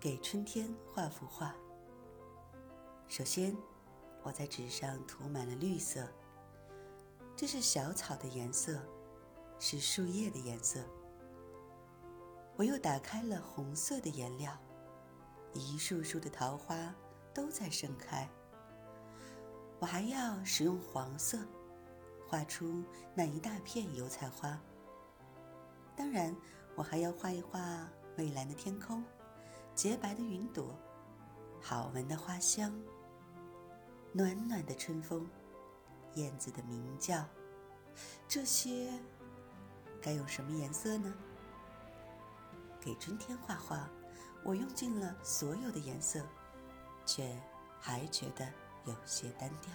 给春天画幅画。首先，我在纸上涂满了绿色，这是小草的颜色，是树叶的颜色。我又打开了红色的颜料，一束束的桃花都在盛开。我还要使用黄色，画出那一大片油菜花。当然，我还要画一画蔚蓝的天空，洁白的云朵，好闻的花香。暖暖的春风，燕子的鸣叫，这些该用什么颜色呢？给春天画画，我用尽了所有的颜色，却还觉得有些单调。